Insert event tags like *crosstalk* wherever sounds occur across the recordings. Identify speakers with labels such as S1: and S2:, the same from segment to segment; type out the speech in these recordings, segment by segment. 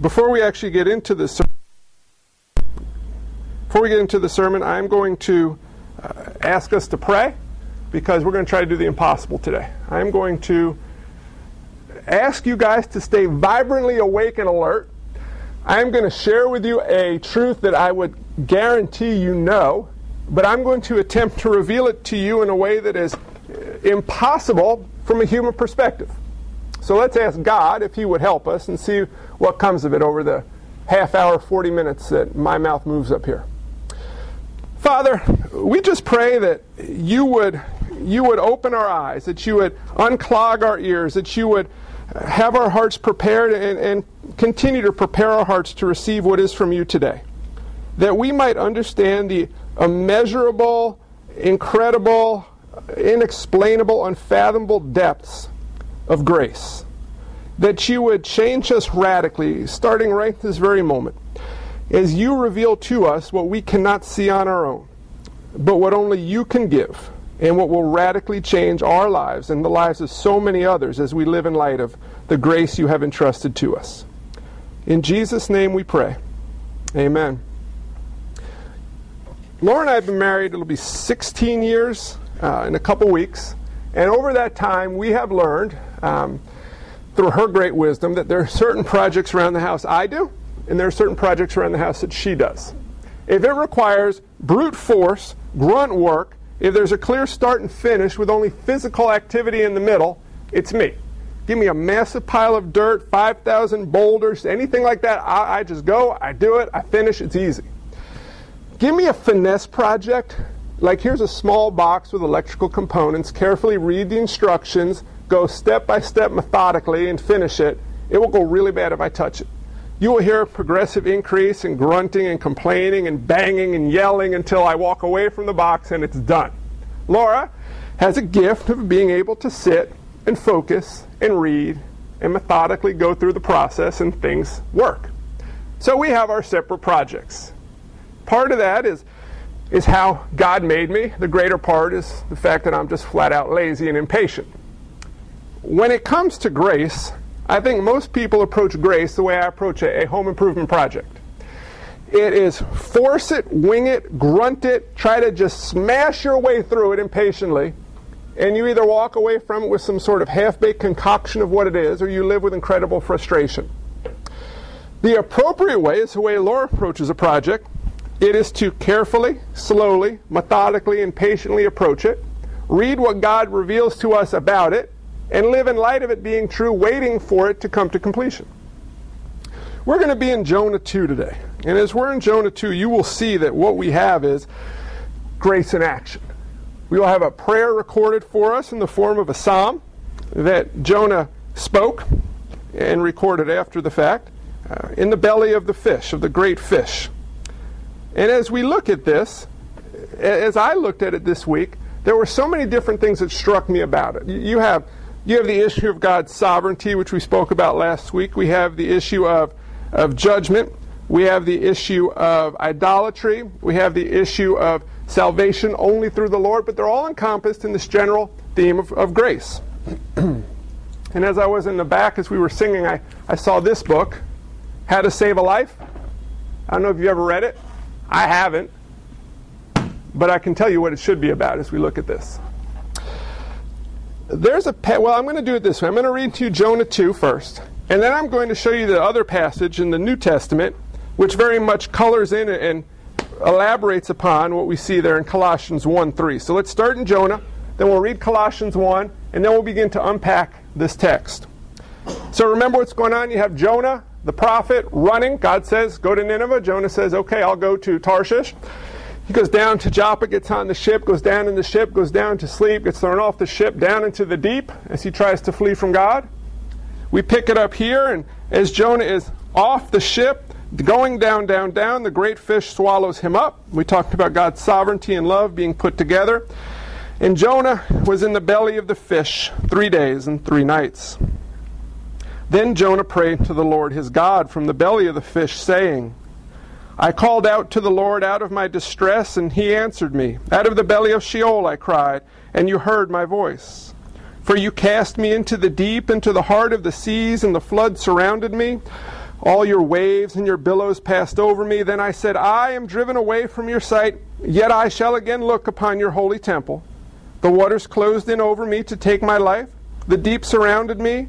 S1: before we actually get into the ser- before we get into the sermon, I'm going to uh, ask us to pray because we're going to try to do the impossible today. I'm going to ask you guys to stay vibrantly awake and alert. I'm going to share with you a truth that I would guarantee you know, but I'm going to attempt to reveal it to you in a way that is impossible from a human perspective. So let's ask God if He would help us and see what comes of it over the half hour, 40 minutes that my mouth moves up here. Father, we just pray that you would you would open our eyes, that you would unclog our ears, that you would have our hearts prepared and, and continue to prepare our hearts to receive what is from you today. That we might understand the immeasurable, incredible, inexplainable, unfathomable depths of grace. That you would change us radically, starting right this very moment, as you reveal to us what we cannot see on our own, but what only you can give, and what will radically change our lives and the lives of so many others as we live in light of the grace you have entrusted to us. In Jesus' name we pray. Amen. Laura and I have been married, it'll be 16 years uh, in a couple weeks. And over that time, we have learned, um, through her great wisdom, that there are certain projects around the house I do, and there are certain projects around the house that she does. If it requires brute force, grunt work, if there's a clear start and finish with only physical activity in the middle, it's me. Give me a massive pile of dirt, 5,000 boulders, anything like that. I, I, just go, I do it, I finish, it's easy. Give me a finesse project, like here's a small box with electrical components, carefully read the instructions, go step by step methodically, and finish it. It will go really bad if I touch it. You will hear a progressive increase in grunting and complaining and banging and yelling until I walk away from the box and it's done. Laura has a gift of being able to sit and focus and read and methodically go through the process and things work. So we have our separate projects. Part of that is is how God made me. The greater part is the fact that I'm just flat out lazy and impatient. When it comes to grace, I think most people approach grace the way I approach a, a home improvement project. It is force it, wing it, grunt it, try to just smash your way through it impatiently, and you either walk away from it with some sort of half baked concoction of what it is, or you live with incredible frustration. The appropriate way is the way Laura approaches a project. It is to carefully, slowly, methodically, and patiently approach it, read what God reveals to us about it, and live in light of it being true, waiting for it to come to completion. We're going to be in Jonah 2 today. And as we're in Jonah 2, you will see that what we have is grace in action. We will have a prayer recorded for us in the form of a psalm that Jonah spoke and recorded after the fact uh, in the belly of the fish, of the great fish. And as we look at this, as I looked at it this week, there were so many different things that struck me about it. You have, you have the issue of God's sovereignty, which we spoke about last week. We have the issue of, of judgment. We have the issue of idolatry. We have the issue of salvation only through the Lord, but they're all encompassed in this general theme of, of grace. *clears throat* and as I was in the back as we were singing, I, I saw this book, How to Save a Life. I don't know if you've ever read it. I haven't, but I can tell you what it should be about as we look at this. There's a well, I'm going to do it this way. I'm going to read to you Jonah 2 first, and then I'm going to show you the other passage in the New Testament, which very much colors in and elaborates upon what we see there in Colossians 1 3. So let's start in Jonah, then we'll read Colossians 1, and then we'll begin to unpack this text. So remember what's going on. You have Jonah, the prophet, running. God says, Go to Nineveh. Jonah says, Okay, I'll go to Tarshish. He goes down to Joppa, gets on the ship, goes down in the ship, goes down to sleep, gets thrown off the ship, down into the deep as he tries to flee from God. We pick it up here, and as Jonah is off the ship, going down, down, down, the great fish swallows him up. We talked about God's sovereignty and love being put together. And Jonah was in the belly of the fish three days and three nights. Then Jonah prayed to the Lord his God from the belly of the fish, saying, I called out to the Lord out of my distress, and he answered me. Out of the belly of Sheol I cried, and you heard my voice. For you cast me into the deep, into the heart of the seas, and the flood surrounded me. All your waves and your billows passed over me. Then I said, I am driven away from your sight, yet I shall again look upon your holy temple. The waters closed in over me to take my life. The deep surrounded me.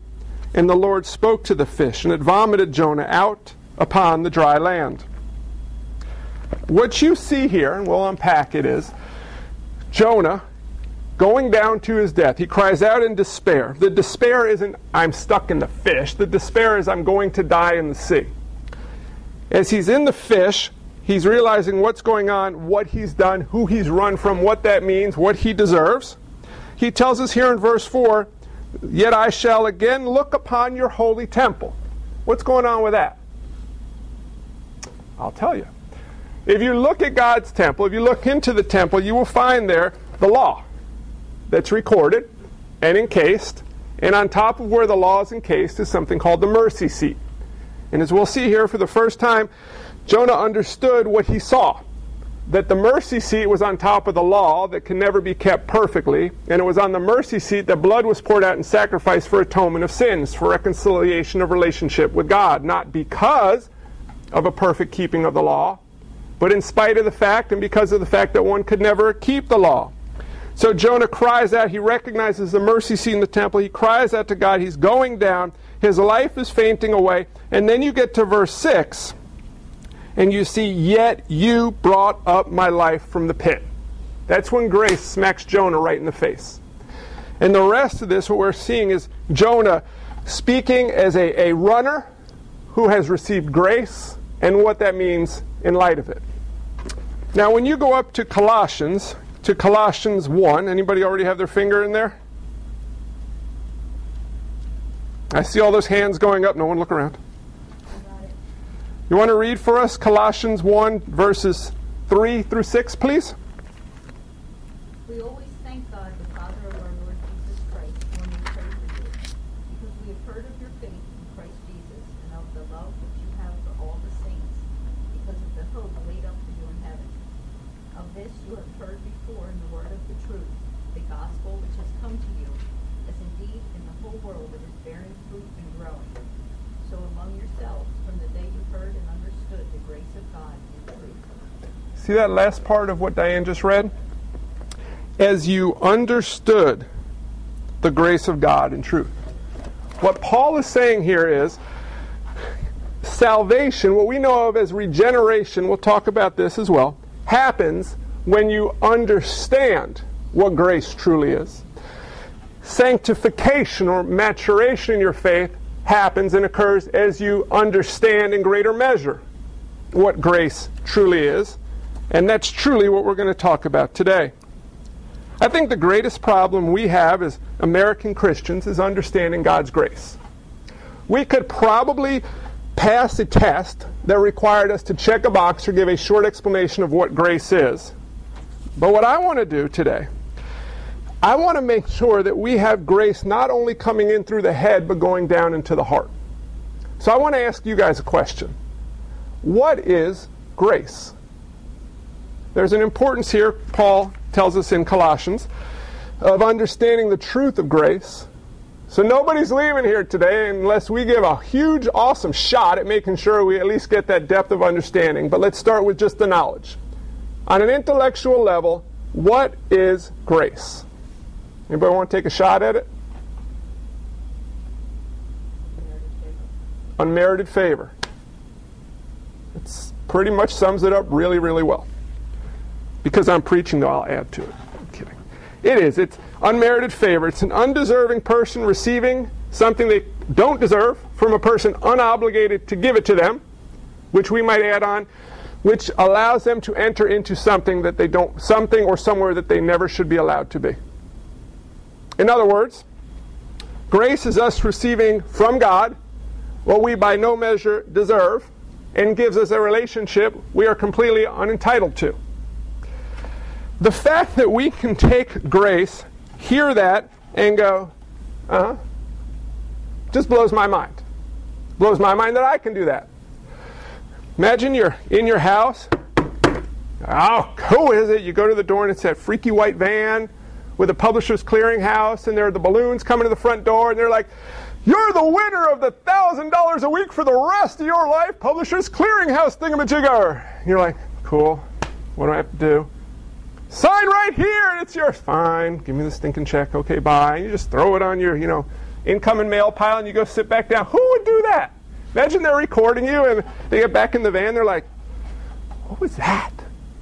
S1: And the Lord spoke to the fish, and it vomited Jonah out upon the dry land. What you see here, and we'll unpack it, is Jonah going down to his death. He cries out in despair. The despair isn't, I'm stuck in the fish. The despair is, I'm going to die in the sea. As he's in the fish, he's realizing what's going on, what he's done, who he's run from, what that means, what he deserves. He tells us here in verse 4 Yet I shall again look upon your holy temple. What's going on with that? I'll tell you. If you look at God's temple, if you look into the temple, you will find there the law that's recorded and encased. And on top of where the law is encased is something called the mercy seat. And as we'll see here for the first time, Jonah understood what he saw that the mercy seat was on top of the law that can never be kept perfectly, and it was on the mercy seat that blood was poured out in sacrifice for atonement of sins, for reconciliation of relationship with God, not because of a perfect keeping of the law, but in spite of the fact and because of the fact that one could never keep the law. So Jonah cries out, he recognizes the mercy seat in the temple, he cries out to God, he's going down, his life is fainting away, and then you get to verse 6 and you see, Yet you brought up my life from the pit. That's when grace smacks Jonah right in the face. And the rest of this, what we're seeing is Jonah speaking as a, a runner who has received grace and what that means in light of it. Now, when you go up to Colossians, to Colossians 1, anybody already have their finger in there? I see all those hands going up. No one look around. You want to read for us Colossians 1, verses 3 through 6, please?
S2: We always thank God, the Father of our Lord Jesus Christ, when we pray for you, because we have heard of your faith in Christ Jesus and of the love which you have for all the saints, because of the hope laid up for you in heaven. Of this you have heard before in the word of the truth, the gospel which has come to you, as indeed in the whole world it is bearing fruit and growing. So among yourselves, from the day you heard and understood the grace of God in truth.
S1: See that last part of what Diane just read? As you understood the grace of God in truth. What Paul is saying here is salvation, what we know of as regeneration, we'll talk about this as well, happens when you understand what grace truly is. Sanctification or maturation in your faith happens and occurs as you understand in greater measure what grace truly is. And that's truly what we're going to talk about today. I think the greatest problem we have as American Christians is understanding God's grace. We could probably pass a test that required us to check a box or give a short explanation of what grace is. But what I want to do today, I want to make sure that we have grace not only coming in through the head, but going down into the heart. So I want to ask you guys a question What is grace? There's an importance here, Paul tells us in Colossians, of understanding the truth of grace. So nobody's leaving here today unless we give a huge, awesome shot at making sure we at least get that depth of understanding. But let's start with just the knowledge. On an intellectual level, what is grace? Anybody want to take a shot at it? Unmerited favor. It pretty much sums it up really, really well. Because I'm preaching, though, I'll add to it. I'm kidding. It is. It's unmerited favor. It's an undeserving person receiving something they don't deserve from a person unobligated to give it to them, which we might add on, which allows them to enter into something that they don't, something or somewhere that they never should be allowed to be. In other words, grace is us receiving from God what we by no measure deserve and gives us a relationship we are completely unentitled to. The fact that we can take grace, hear that, and go, uh huh, just blows my mind. Blows my mind that I can do that. Imagine you're in your house. Oh, who is it? You go to the door and it's that freaky white van with a publisher's clearinghouse, and there are the balloons coming to the front door, and they're like, You're the winner of the $1,000 a week for the rest of your life, Publishers Clearinghouse thingamajigger. And you're like, Cool. What do I have to do? Sign right here, and it's yours. Fine. Give me the stinking check. Okay, bye. And you just throw it on your, you know, incoming mail pile, and you go sit back down. Who would do that? Imagine they're recording you, and they get back in the van. They're like, "What was that?"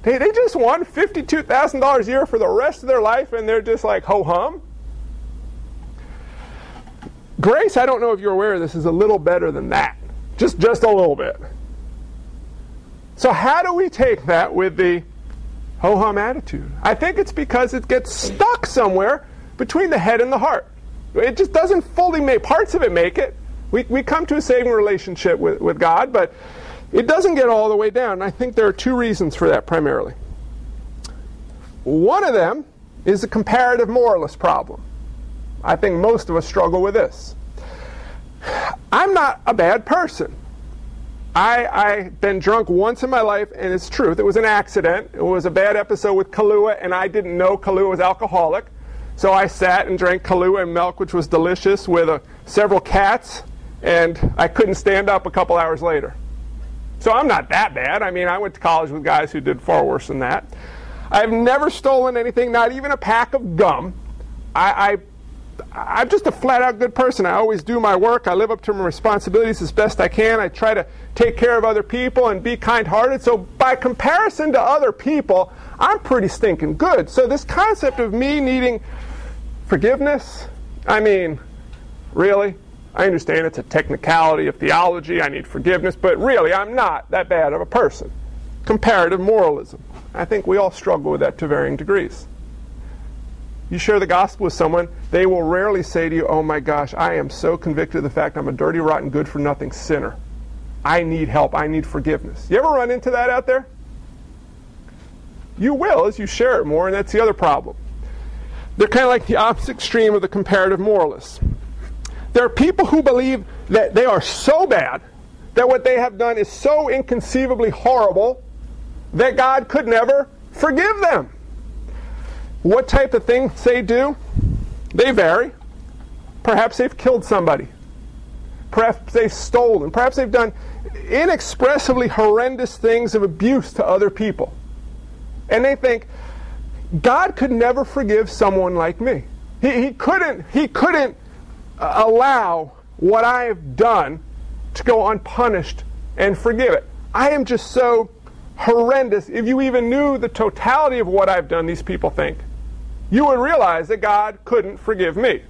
S1: They, they just won $52,000 a year for the rest of their life, and they're just like, ho hum. Grace, I don't know if you're aware of this, is a little better than that. Just, just a little bit. So, how do we take that with the ho hum attitude? I think it's because it gets stuck somewhere between the head and the heart. It just doesn't fully make, parts of it make it. We, we come to a saving relationship with, with God, but it doesn't get all the way down. And I think there are two reasons for that primarily. One of them is a comparative moralist problem. I think most of us struggle with this. I'm not a bad person. I, I've been drunk once in my life, and it's truth. It was an accident. It was a bad episode with Kahlua, and I didn't know Kahlua was alcoholic. So I sat and drank Kahlua and milk, which was delicious, with uh, several cats, and I couldn't stand up a couple hours later. So I'm not that bad. I mean, I went to college with guys who did far worse than that. I've never stolen anything, not even a pack of gum. I, I, am just a flat out good person. I always do my work. I live up to my responsibilities as best I can. I try to take care of other people and be kind hearted. So, by comparison to other people, I'm pretty stinking good. So, this concept of me needing forgiveness, I mean, really? I understand it's a technicality of theology. I need forgiveness, but really, I'm not that bad of a person. Comparative moralism. I think we all struggle with that to varying degrees. You share the gospel with someone, they will rarely say to you, Oh my gosh, I am so convicted of the fact I'm a dirty, rotten, good for nothing sinner. I need help. I need forgiveness. You ever run into that out there? You will as you share it more, and that's the other problem. They're kind of like the opposite extreme of the comparative moralists. There are people who believe that they are so bad that what they have done is so inconceivably horrible that God could never forgive them. What type of things they do? They vary. Perhaps they've killed somebody. Perhaps they've stolen. Perhaps they've done inexpressibly horrendous things of abuse to other people. And they think, God could never forgive someone like me. He, he couldn't, he couldn't allow what I have done to go unpunished and forgive it. I am just so horrendous. If you even knew the totality of what I've done, these people think, you would realize that God couldn't forgive me.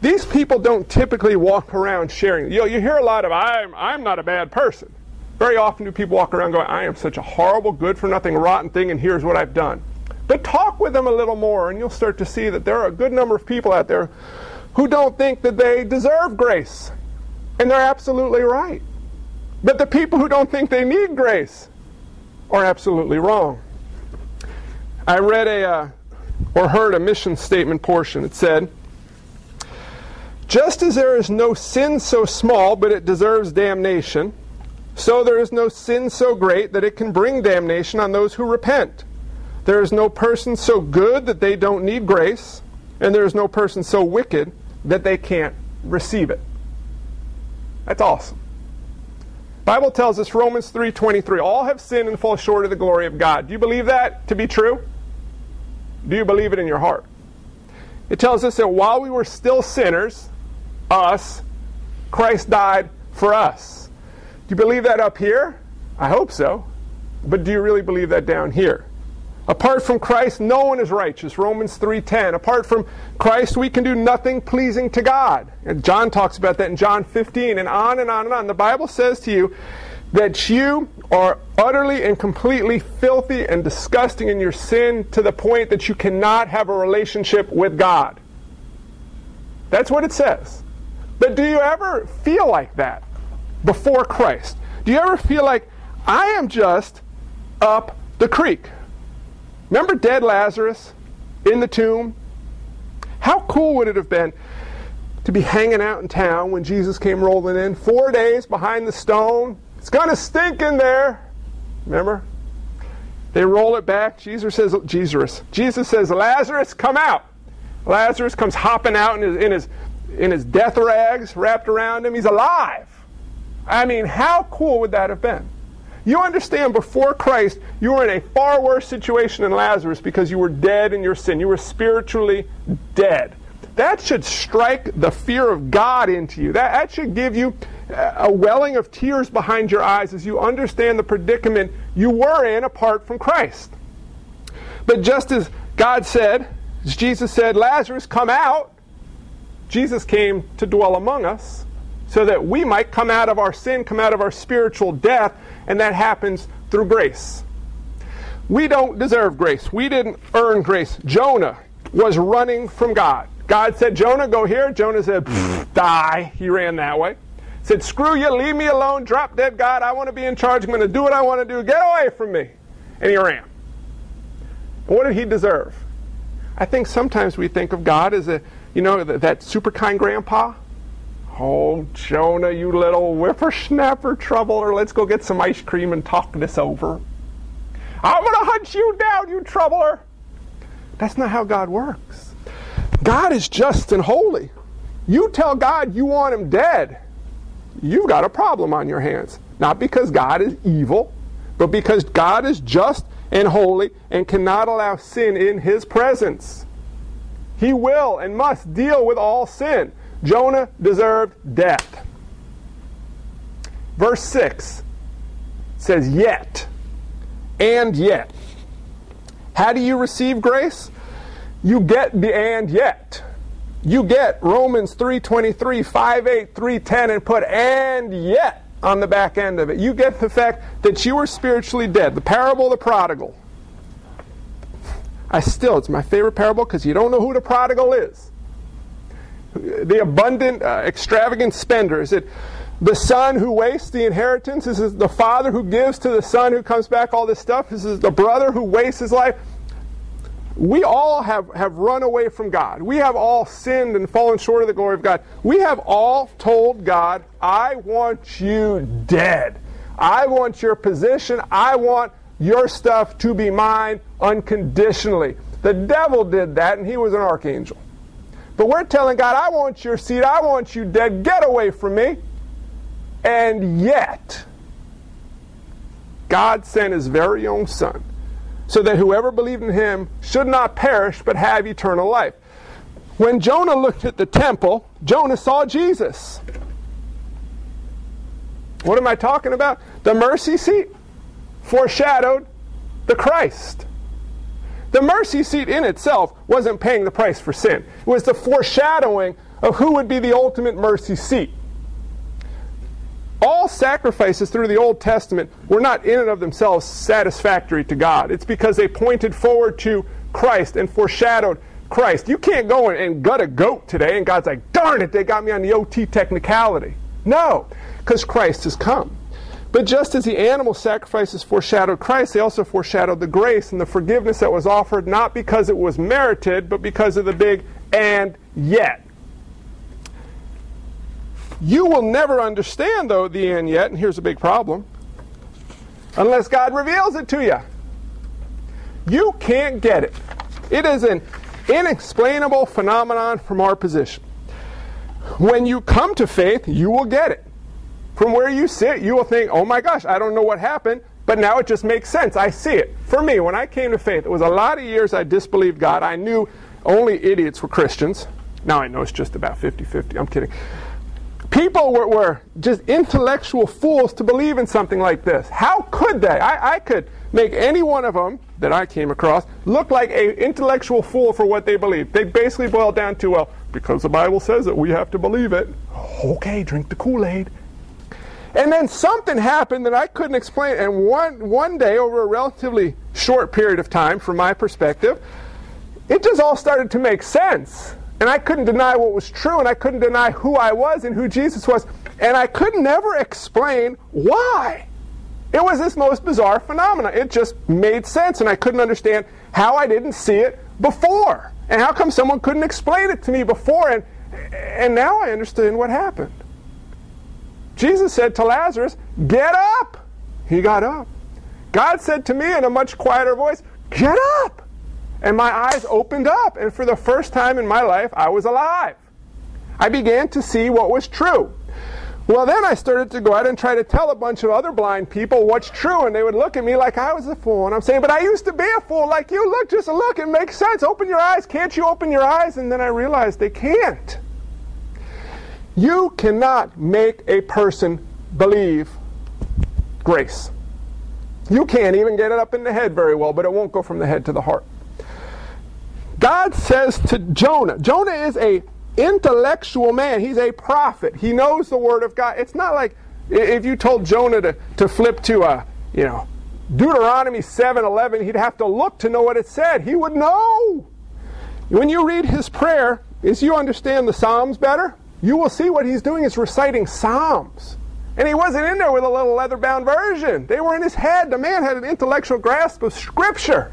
S1: These people don't typically walk around sharing. You, know, you hear a lot of, I'm, I'm not a bad person. Very often do people walk around going, I am such a horrible, good for nothing, rotten thing, and here's what I've done. But talk with them a little more, and you'll start to see that there are a good number of people out there who don't think that they deserve grace. And they're absolutely right. But the people who don't think they need grace are absolutely wrong. I read a uh, or heard a mission statement portion. It said, Just as there is no sin so small but it deserves damnation, so there is no sin so great that it can bring damnation on those who repent. There is no person so good that they don't need grace, and there is no person so wicked that they can't receive it. That's awesome. Bible tells us Romans 3:23 all have sinned and fall short of the glory of God. Do you believe that to be true? Do you believe it in your heart? It tells us that while we were still sinners, us, Christ died for us. Do you believe that up here? I hope so. But do you really believe that down here? Apart from Christ, no one is righteous. Romans 3:10. Apart from Christ, we can do nothing pleasing to God. And John talks about that in John 15 and on and on and on. The Bible says to you that you are utterly and completely filthy and disgusting in your sin to the point that you cannot have a relationship with God. That's what it says. But do you ever feel like that before Christ? Do you ever feel like I am just up the creek? Remember dead Lazarus in the tomb? How cool would it have been to be hanging out in town when Jesus came rolling in? Four days behind the stone. It's going to stink in there. Remember? They roll it back. Jesus says, Jesus, Jesus says, Lazarus, come out. Lazarus comes hopping out in his, in his, in his death rags wrapped around him. He's alive. I mean, how cool would that have been? You understand, before Christ, you were in a far worse situation than Lazarus because you were dead in your sin. You were spiritually dead. That should strike the fear of God into you. That, that should give you a welling of tears behind your eyes as you understand the predicament you were in apart from Christ. But just as God said, as Jesus said, Lazarus, come out, Jesus came to dwell among us so that we might come out of our sin, come out of our spiritual death, and that happens through grace. We don't deserve grace. We didn't earn grace. Jonah was running from God. God said, Jonah, go here. Jonah said, die. He ran that way. Said, screw you, leave me alone, drop dead God. I want to be in charge. I'm going to do what I want to do. Get away from me. And he ran. What did he deserve? I think sometimes we think of God as a, you know, that super kind grandpa Oh, Jonah, you little whippersnapper troubler, let's go get some ice cream and talk this over. I'm going to hunt you down, you troubler. That's not how God works. God is just and holy. You tell God you want him dead, you've got a problem on your hands. Not because God is evil, but because God is just and holy and cannot allow sin in his presence. He will and must deal with all sin. Jonah deserved death. Verse 6 says, Yet, and yet. How do you receive grace? You get the and yet. You get Romans 3.23, 5.8, 3.10, and put and yet on the back end of it. You get the fact that you were spiritually dead. The parable of the prodigal. I still, it's my favorite parable because you don't know who the prodigal is the abundant, uh, extravagant spender? Is it the son who wastes the inheritance? Is it the father who gives to the son who comes back all this stuff? Is it the brother who wastes his life? We all have, have run away from God. We have all sinned and fallen short of the glory of God. We have all told God, I want you dead. I want your position. I want your stuff to be mine unconditionally. The devil did that, and he was an archangel. But we're telling God, I want your seed, I want you dead, get away from me. And yet, God sent his very own Son so that whoever believed in him should not perish but have eternal life. When Jonah looked at the temple, Jonah saw Jesus. What am I talking about? The mercy seat foreshadowed the Christ. The mercy seat in itself wasn't paying the price for sin, it was the foreshadowing of who would be the ultimate mercy seat. All sacrifices through the Old Testament were not in and of themselves satisfactory to God. It's because they pointed forward to Christ and foreshadowed Christ. You can't go and gut a goat today and God's like, darn it, they got me on the OT technicality. No, because Christ has come. But just as the animal sacrifices foreshadowed Christ, they also foreshadowed the grace and the forgiveness that was offered not because it was merited, but because of the big and yet. You will never understand, though, the and yet, and here's a big problem, unless God reveals it to you. You can't get it. It is an inexplainable phenomenon from our position. When you come to faith, you will get it. From where you sit, you will think, oh my gosh, I don't know what happened, but now it just makes sense. I see it. For me, when I came to faith, it was a lot of years I disbelieved God. I knew only idiots were Christians. Now I know it's just about 50 50. I'm kidding. People were, were, just intellectual fools to believe in something like this. How could they? I, I could make any one of them that I came across look like an intellectual fool for what they believe. They basically boil down to, well, because the Bible says it, we have to believe it. Okay, drink the Kool Aid. And then something happened that I couldn't explain. And one, one day, over a relatively short period of time, from my perspective, it just all started to make sense. and I couldn't deny what was true, and I couldn't deny who I was and who Jesus was, and I could never explain why. It was this most bizarre phenomenon. It just made sense, and I couldn't understand how I didn't see it before. And how come someone couldn't explain it to me before? And, and now I understand what happened. Jesus said to Lazarus, Get up! He got up. God said to me in a much quieter voice, Get up! And my eyes opened up, and for the first time in my life, I was alive. I began to see what was true. Well, then I started to go out and try to tell a bunch of other blind people what's true, and they would look at me like I was a fool. And I'm saying, but I used to be a fool like you. Look, just look, it makes sense. Open your eyes. Can't you open your eyes? And then I realized they can't. You cannot make a person believe grace. You can't even get it up in the head very well, but it won't go from the head to the heart. God says to Jonah, Jonah is a intellectual man. He's a prophet. He knows the word of God. It's not like if you told Jonah to, to flip to a, you know, Deuteronomy 7:11, he'd have to look to know what it said. He would know. When you read his prayer, as you understand the Psalms better, you will see what he's doing is reciting Psalms. And he wasn't in there with a little leather bound version. They were in his head. The man had an intellectual grasp of Scripture.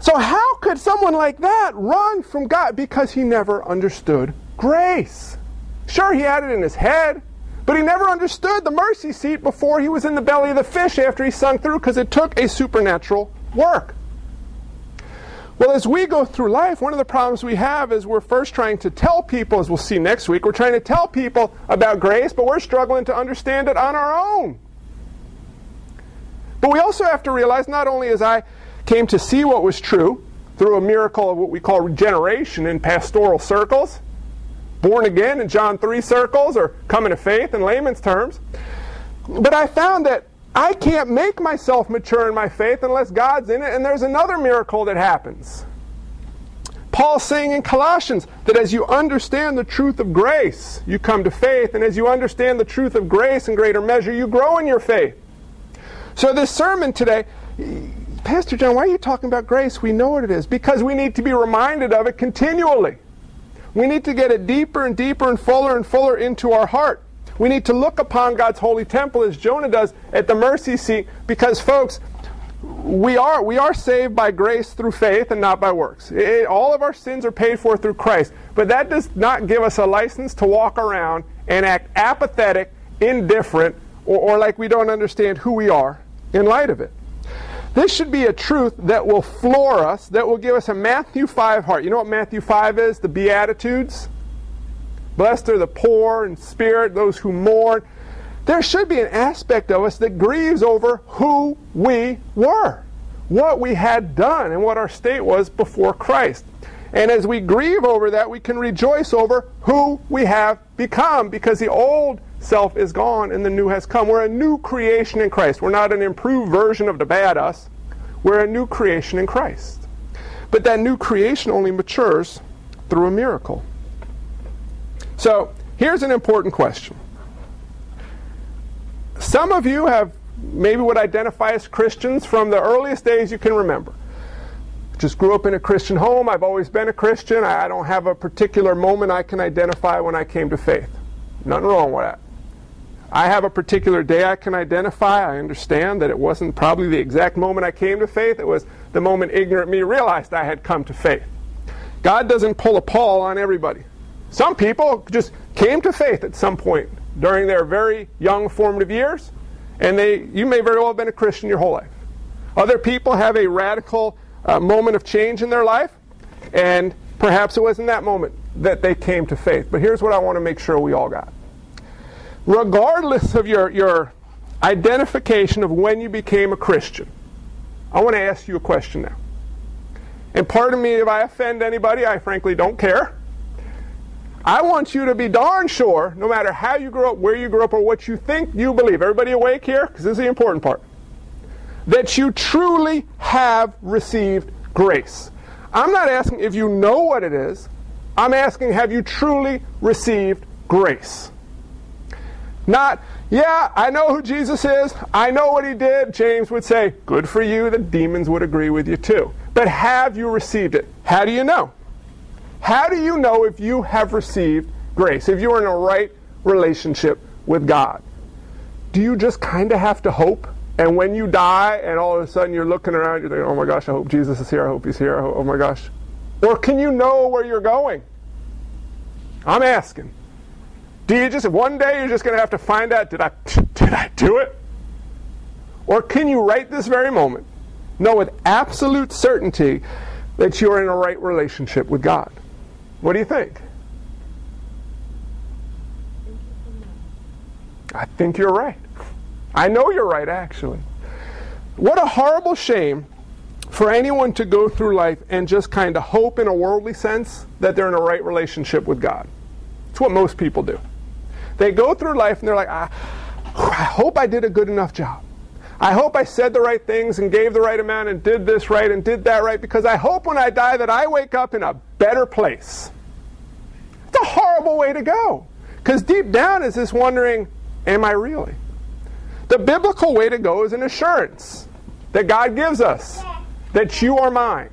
S1: So, how could someone like that run from God? Because he never understood grace. Sure, he had it in his head, but he never understood the mercy seat before he was in the belly of the fish after he sunk through because it took a supernatural work. Well, as we go through life, one of the problems we have is we're first trying to tell people, as we'll see next week, we're trying to tell people about grace, but we're struggling to understand it on our own. But we also have to realize not only as I came to see what was true through a miracle of what we call regeneration in pastoral circles, born again in John 3 circles, or coming to faith in layman's terms. But I found that I can't make myself mature in my faith unless God's in it, and there's another miracle that happens. Paul's saying in Colossians that as you understand the truth of grace, you come to faith, and as you understand the truth of grace in greater measure, you grow in your faith. So, this sermon today, Pastor John, why are you talking about grace? We know what it is. Because we need to be reminded of it continually. We need to get it deeper and deeper and fuller and fuller into our heart. We need to look upon God's holy temple as Jonah does at the mercy seat because, folks, we are, we are saved by grace through faith and not by works. It, all of our sins are paid for through Christ. But that does not give us a license to walk around and act apathetic, indifferent, or, or like we don't understand who we are in light of it. This should be a truth that will floor us, that will give us a Matthew 5 heart. You know what Matthew 5 is? The Beatitudes. Blessed are the poor in spirit, those who mourn. There should be an aspect of us that grieves over who we were, what we had done, and what our state was before Christ. And as we grieve over that, we can rejoice over who we have become because the old self is gone and the new has come. We're a new creation in Christ. We're not an improved version of the bad us. We're a new creation in Christ. But that new creation only matures through a miracle. So, here's an important question. Some of you have maybe would identify as Christians from the earliest days you can remember. Just grew up in a Christian home. I've always been a Christian. I don't have a particular moment I can identify when I came to faith. Nothing wrong with that. I have a particular day I can identify. I understand that it wasn't probably the exact moment I came to faith. It was the moment ignorant me realized I had come to faith. God doesn't pull a Paul on everybody. Some people just came to faith at some point during their very young formative years, and they you may very well have been a Christian your whole life. Other people have a radical uh, moment of change in their life, and perhaps it was in that moment that they came to faith. But here's what I want to make sure we all got regardless of your, your identification of when you became a Christian, I want to ask you a question now. And pardon me if I offend anybody, I frankly don't care. I want you to be darn sure, no matter how you grew up, where you grew up, or what you think you believe, everybody awake here? Because this is the important part. That you truly have received grace. I'm not asking if you know what it is, I'm asking have you truly received grace? Not, yeah, I know who Jesus is. I know what he did. James would say, good for you. The demons would agree with you too. But have you received it? How do you know? How do you know if you have received grace, if you're in a right relationship with God? Do you just kind of have to hope? And when you die and all of a sudden you're looking around, you're thinking, oh my gosh, I hope Jesus is here, I hope he's here, oh my gosh. Or can you know where you're going? I'm asking. Do you just one day you're just going to have to find out did I did I do it? Or can you right this very moment know with absolute certainty that you're in a right relationship with God? What do you think? I think you're right. I know you're right actually. What a horrible shame for anyone to go through life and just kind of hope in a worldly sense that they're in a right relationship with God. It's what most people do. They go through life and they're like, I, I hope I did a good enough job. I hope I said the right things and gave the right amount and did this right and did that right because I hope when I die that I wake up in a better place. It's a horrible way to go. Because deep down is this wondering, am I really? The biblical way to go is an assurance that God gives us that you are mine,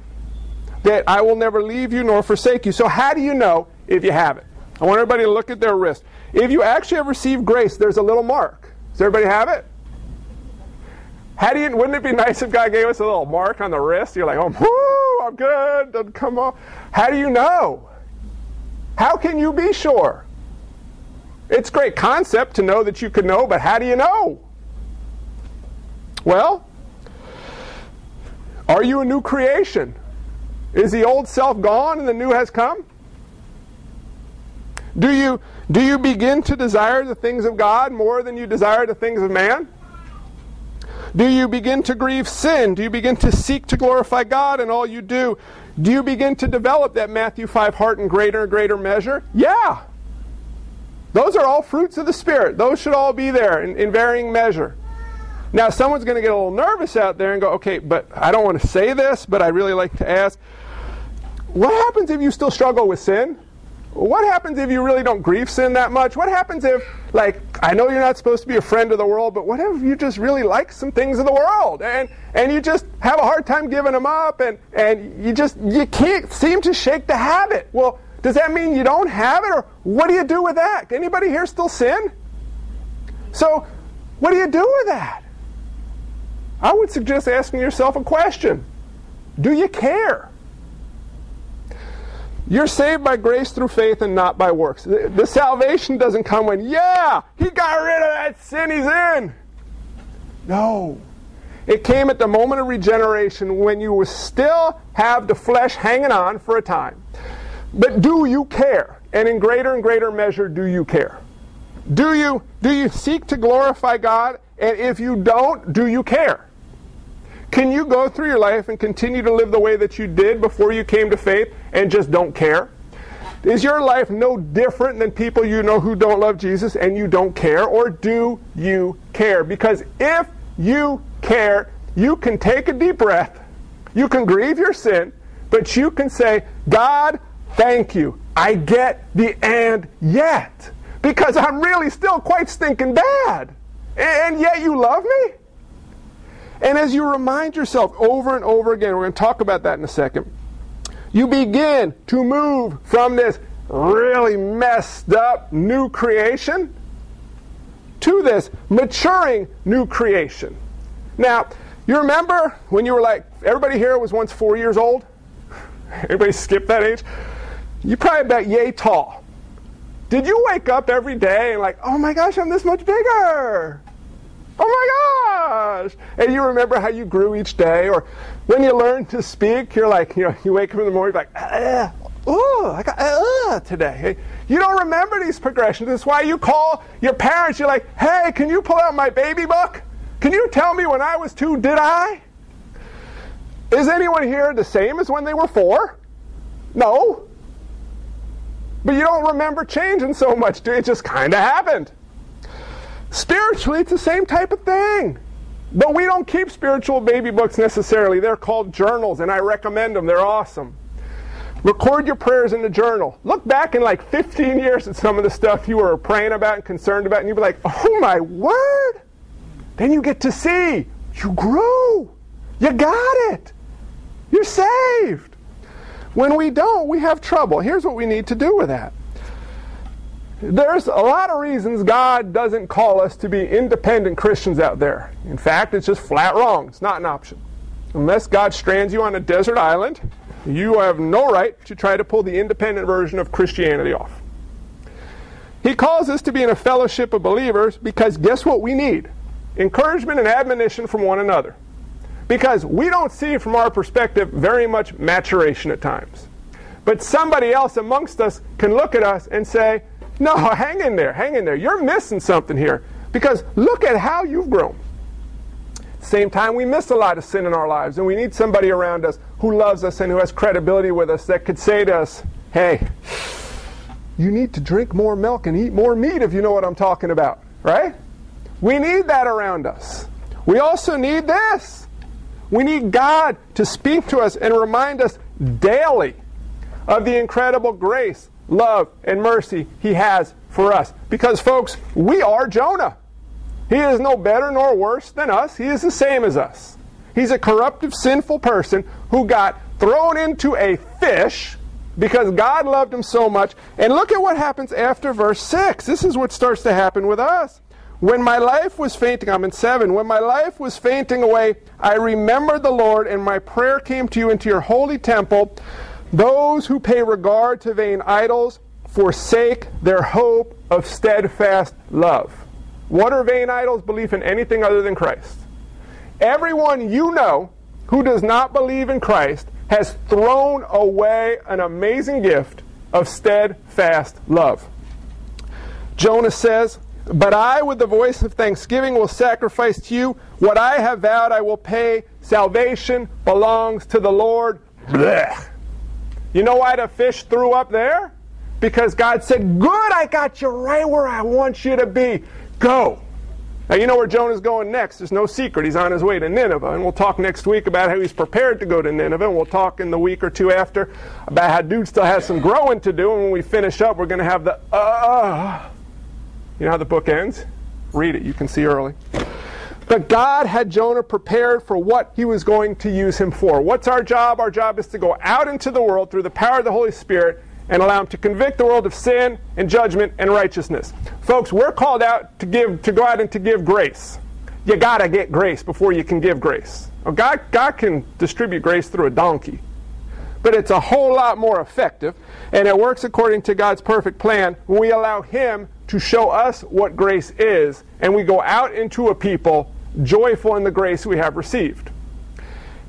S1: that I will never leave you nor forsake you. So, how do you know if you have it? I want everybody to look at their wrist. If you actually have received grace, there's a little mark. Does everybody have it? How do you, wouldn't it be nice if God gave us a little mark on the wrist? You're like, oh, whoo, I'm good. Come off. How do you know? How can you be sure? It's great concept to know that you could know, but how do you know? Well, are you a new creation? Is the old self gone and the new has come? Do you, do you begin to desire the things of God more than you desire the things of man? Do you begin to grieve sin? Do you begin to seek to glorify God in all you do? Do you begin to develop that Matthew 5 heart in greater and greater measure? Yeah. Those are all fruits of the Spirit. Those should all be there in, in varying measure. Now, someone's going to get a little nervous out there and go, okay, but I don't want to say this, but I really like to ask what happens if you still struggle with sin? What happens if you really don't grieve sin that much? What happens if, like, I know you're not supposed to be a friend of the world, but what if you just really like some things of the world and, and you just have a hard time giving them up and, and you just you can't seem to shake the habit? Well, does that mean you don't have it or what do you do with that? Anybody here still sin? So, what do you do with that? I would suggest asking yourself a question. Do you care? You're saved by grace through faith and not by works. The, the, salvation doesn't come when, yeah, he got rid of that sin he's in. No. It came at the moment of regeneration when you still have the flesh hanging on for a time. But do you care? And in greater and greater measure, do you care? Do you, do you seek to glorify God? And if you don't, do you care? Can you go through your life and continue to live the way that you did before you came to faith and just don't care? Is your life no different than people you know who don't love Jesus and you don't care? Or do you care? Because if you care, you can take a deep breath, you can grieve your sin, but you can say, God, thank you. I get the and yet. Because I'm really still quite stinking bad. And yet you love me? And as you remind yourself over and over again, we're going to talk about that in a second, you begin to move from this really messed up new creation to this maturing new creation. Now, you remember when you were like, everybody here was once four years old? *laughs* Everybody skip that age? You probably about yay tall. Did you wake up every day and like, oh my gosh, I'm this much bigger? Oh my gosh! And you remember how you grew each day, or when you learn to speak, you're like, you know, you wake up in the morning, like, ah, oh, I got uh, today. You don't remember these progressions. That's why you call your parents. You're like, hey, can you pull out my baby book? Can you tell me when I was two, did I? Is anyone here the same as when they were four? No. But you don't remember changing so much, do you? It just kind of happened. Spiritually, it's the same type of thing. But we don't keep spiritual baby books necessarily. They're called journals, and I recommend them. They're awesome. Record your prayers in the journal. Look back in like 15 years at some of the stuff you were praying about and concerned about, and you'd be like, oh my word! Then you get to see you grew. You got it. You're saved. When we don't, we have trouble. Here's what we need to do with that. There's a lot of reasons God doesn't call us to be independent Christians out there. In fact, it's just flat wrong. It's not an option. Unless God strands you on a desert island, you have no right to try to pull the independent version of Christianity off. He calls us to be in a fellowship of believers because guess what we need? Encouragement and admonition from one another. Because we don't see from our perspective very much maturation at times. But somebody else amongst us can look at us and say, no, *laughs* hang in there, hang in there. You're missing something here. Because look at how you've grown. Same time, we miss a lot of sin in our lives, and we need somebody around us who loves us and who has credibility with us that could say to us, hey, you need to drink more milk and eat more meat if you know what I'm talking about, right? We need that around us. We also need this. We need God to speak to us and remind us daily of the incredible grace love, and mercy he has for us. Because, folks, we are Jonah. He is no better nor worse than us. He is the same as us. He's a corruptive, sinful person who got thrown into a fish because God loved him so much. And look at what happens after verse 6. This is what starts to happen with us. When my life was fainting, I'm in 7. When my life was fainting away, I remembered the Lord, and my prayer came to you into your holy temple. Those who pay regard to vain idols forsake their hope of steadfast love. What are vain idols? Belief in anything other than Christ. Everyone you know who does not believe in Christ has thrown away an amazing gift of steadfast love. Jonah says, But I, with the voice of thanksgiving, will sacrifice to you. What I have vowed, I will pay. Salvation belongs to the Lord. Blech. You know why the fish threw up there? Because God said, Good, I got you right where I want you to be. Go. Now, you know where Jonah's going next. There's no secret. He's on his way to Nineveh. And we'll talk next week about how he's prepared to go to Nineveh. And we'll talk in the week or two after about how dude still has some growing to do. And when we finish up, we're going to have the, uh, you know how the book ends? Read it. You can see early. But God had Jonah prepared for what he was going to use him for. What's our job? Our job is to go out into the world through the power of the Holy Spirit and allow him to convict the world of sin and judgment and righteousness. Folks, we're called out to give to go out and to give grace. You got to get grace before you can give grace. God, God can distribute grace through a donkey. But it's a whole lot more effective, and it works according to God's perfect plan when we allow Him to show us what grace is, and we go out into a people joyful in the grace we have received.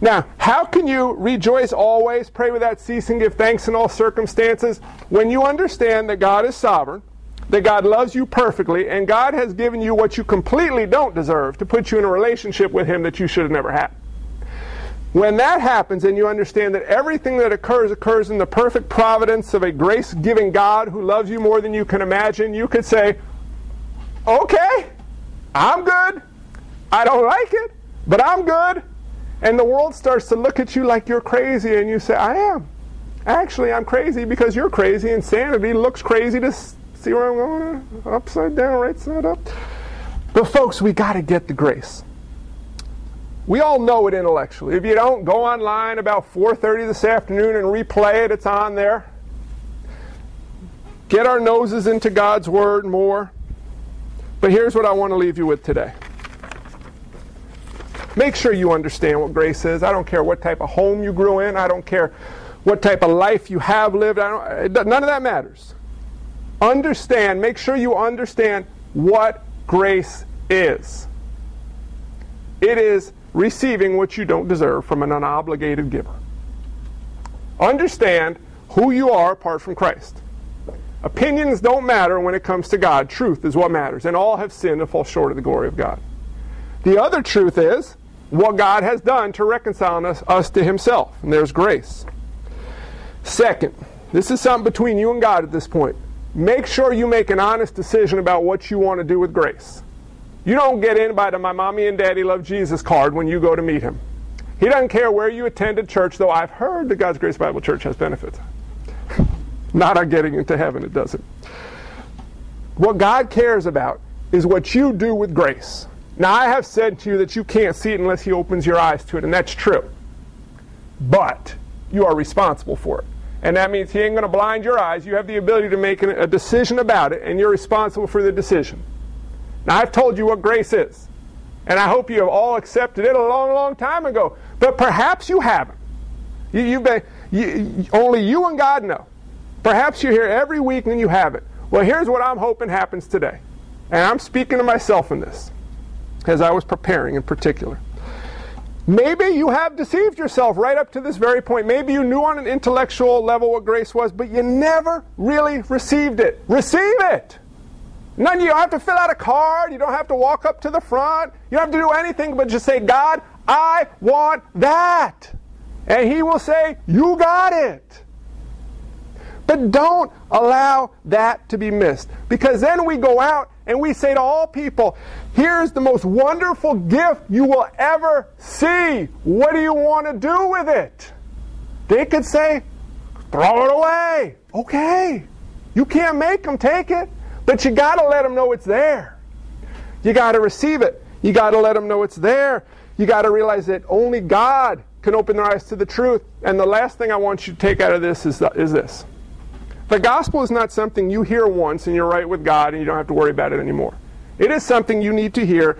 S1: Now, how can you rejoice always, pray without ceasing, give thanks in all circumstances? When you understand that God is sovereign, that God loves you perfectly, and God has given you what you completely don't deserve to put you in a relationship with Him that you should have never had. When that happens and you understand that everything that occurs occurs in the perfect providence of a grace giving God who loves you more than you can imagine, you could say, Okay, I'm good. I don't like it, but I'm good. And the world starts to look at you like you're crazy, and you say, I am. Actually, I'm crazy because you're crazy. Insanity looks crazy to see where I'm going, upside down, right side up. But folks, we got to get the grace. We all know it intellectually. If you don't, go online about 4:30 this afternoon and replay it. It's on there. Get our noses into God's word more. But here's what I want to leave you with today. Make sure you understand what grace is. I don't care what type of home you grew in. I don't care what type of life you have lived. none of that matters. Understand, make sure you understand what grace is. It is receiving what you don't deserve from an unobligated giver. Understand who you are apart from Christ. Opinions don't matter when it comes to God. Truth is what matters. And all have sinned and fall short of the glory of God. The other truth is what God has done to reconcile us, us to Himself. And there's grace. Second, this is something between you and God at this point. Make sure you make an honest decision about what you want to do with grace. You don't get by the My Mommy and Daddy Love Jesus card when you go to meet Him. He doesn't care where you attended church, though I've heard that God's Grace Bible Church has benefits. *laughs* Not on getting into heaven, it doesn't. What God cares about is what you do with grace. Now, I have said to you that you can't see it unless He opens your eyes to it, and that's true. But you are responsible for it. And that means He ain't going to blind your eyes. You have the ability to make a decision about it, and you're responsible for the decision. Now, I've told you what grace is, and I hope you have all accepted it a long, long time ago. But perhaps you haven't. You, you've been, you, only you and God know. Perhaps you're here every week and you haven't. Well, here's what I'm hoping happens today. And I'm speaking to myself in this as I was preparing in particular. Maybe you have deceived yourself right up to this very point. Maybe you knew on an intellectual level what grace was, but you never really received it. Receive it! None of you don't have to fill out a card. You don't have to walk up to the front. You don't have to do anything but just say, God, I want that. And He will say, You got it. But don't allow that to be missed. Because then we go out and we say to all people, here's the most wonderful gift you will ever see. What do you want to do with it? They could say, throw it away. Okay. You can't make them take it, but you got to let them know it's there. You got to receive it. You got to let them know it's there. You got to realize that only God can open their eyes to the truth. And the last thing I want you to take out of this is, is this. The gospel is not something you hear once and you're right with God and you don't have to worry about it anymore. It is something you need to hear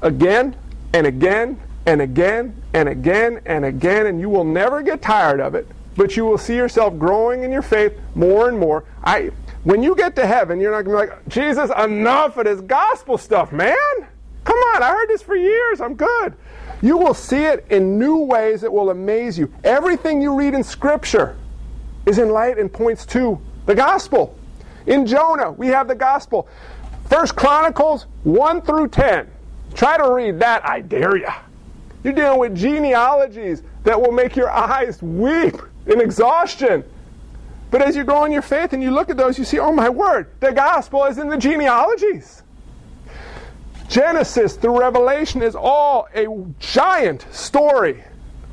S1: again and again and again and again and again, and you will never get tired of it, but you will see yourself growing in your faith more and more. I, when you get to heaven, you're not going to be like, Jesus, enough of this gospel stuff, man. Come on, I heard this for years. I'm good. You will see it in new ways that will amaze you. Everything you read in Scripture is in light and points to the gospel. In Jonah, we have the gospel. First Chronicles 1 through 10. Try to read that, I dare you. You're dealing with genealogies that will make your eyes weep in exhaustion. But as you grow in your faith and you look at those, you see, oh my word, the gospel is in the genealogies. Genesis through Revelation is all a giant story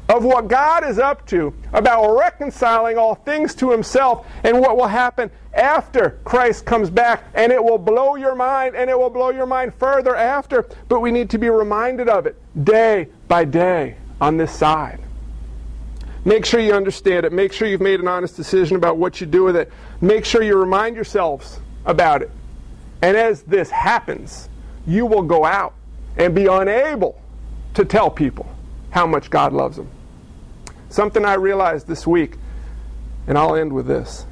S1: of what God is up to about reconciling all things to Himself and what will happen after Christ comes back. And it will blow your mind, and it will blow your mind further after. But we need to be reminded of it day by day on this side. Make sure you understand it. Make sure you've made an honest decision about what you do with it. Make sure you remind yourselves about it. And as this happens, you will go out and be unable to tell people how much God loves them. Something I realized this week, and I'll end with this.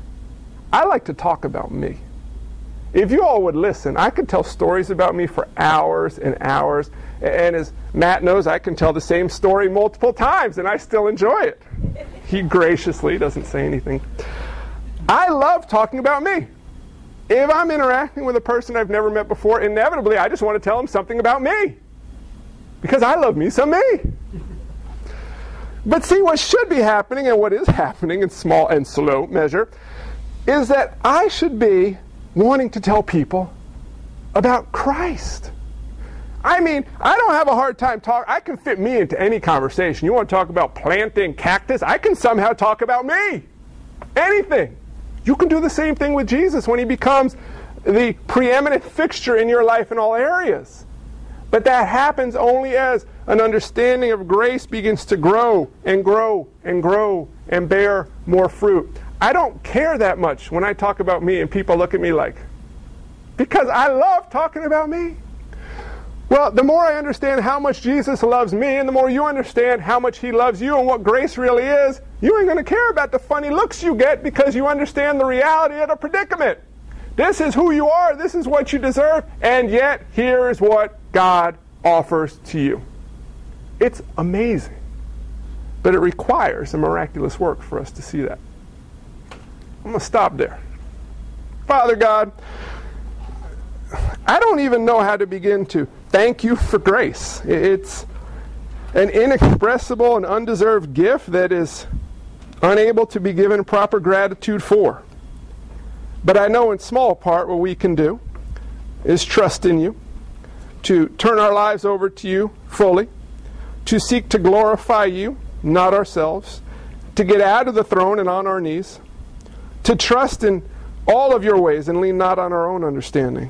S1: I like to talk about me. If you all would listen, I could tell stories about me for hours and hours. And as Matt knows, I can tell the same story multiple times, and I still enjoy it. He graciously doesn't say anything. I love talking about me. If I'm interacting with a person I've never met before, inevitably I just want to tell them something about me. Because I love me some me. But see, what should be happening and what is happening in small and slow measure is that I should be wanting to tell people about Christ. I mean, I don't have a hard time talking. I can fit me into any conversation. You want to talk about planting cactus? I can somehow talk about me. Anything. You can do the same thing with Jesus when he becomes the preeminent fixture in your life in all areas. But that happens only as an understanding of grace begins to grow and grow and grow and bear more fruit. I don't care that much when I talk about me and people look at me like, because I love talking about me. Well, the more I understand how much Jesus loves me, and the more you understand how much He loves you and what grace really is, you ain't going to care about the funny looks you get because you understand the reality of the predicament. This is who you are, this is what you deserve, and yet here is what God offers to you. It's amazing. But it requires a miraculous work for us to see that. I'm going to stop there. Father God, I don't even know how to begin to thank you for grace. It's an inexpressible and undeserved gift that is unable to be given proper gratitude for. But I know in small part what we can do is trust in you, to turn our lives over to you fully, to seek to glorify you, not ourselves, to get out of the throne and on our knees, to trust in all of your ways and lean not on our own understanding,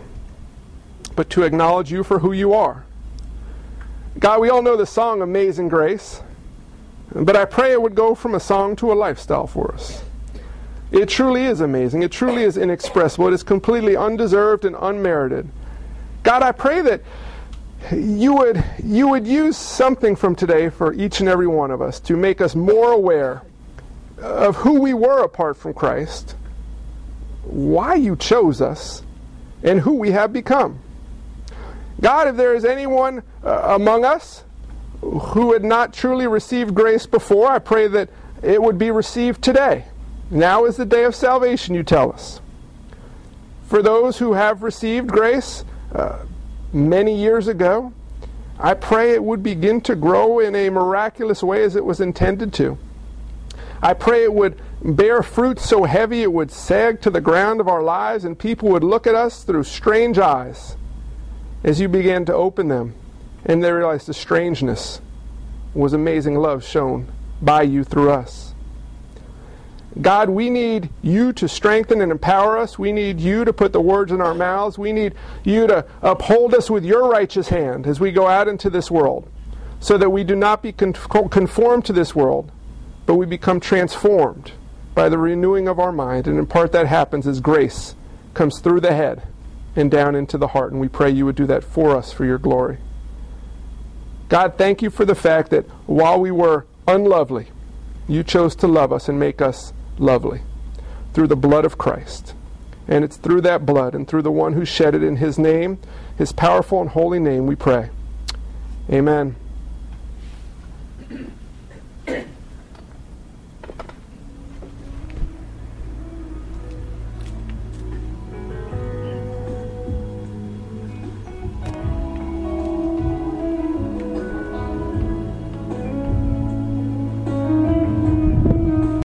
S1: but to acknowledge you for who you are. God, we all know the song Amazing Grace, but I pray it would go from a song to a lifestyle for us. It truly is amazing. It truly is inexpressible. It is completely undeserved and unmerited. God, I pray that you would, you would use something from today for each and every one of us to make us more aware of who we were apart from Christ, why you chose us, and who we have become. God, if there is anyone uh, among us who had not truly received grace before, I pray that it would be received today. Now is the day of salvation, you tell us. For those who have received grace uh, many years ago, I pray it would begin to grow in a miraculous way as it was intended to. I pray it would bear fruit so heavy it would sag to the ground of our lives and people would look at us through strange eyes as you began to open them and they realized the strangeness was amazing love shown by you through us. God, we need you to strengthen and empower us. We need you to put the words in our mouths. We need you to uphold us with your righteous hand as we go out into this world so that we do not be conformed to this world, but we become transformed by the renewing of our mind. And in part, that happens as grace comes through the head and down into the heart. And we pray you would do that for us for your glory. God, thank you for the fact that while we were unlovely, you chose to love us and make us lovely through the blood of Christ. And it's through that blood and through the one who shed it in his name, his powerful and holy name, we pray. Amen.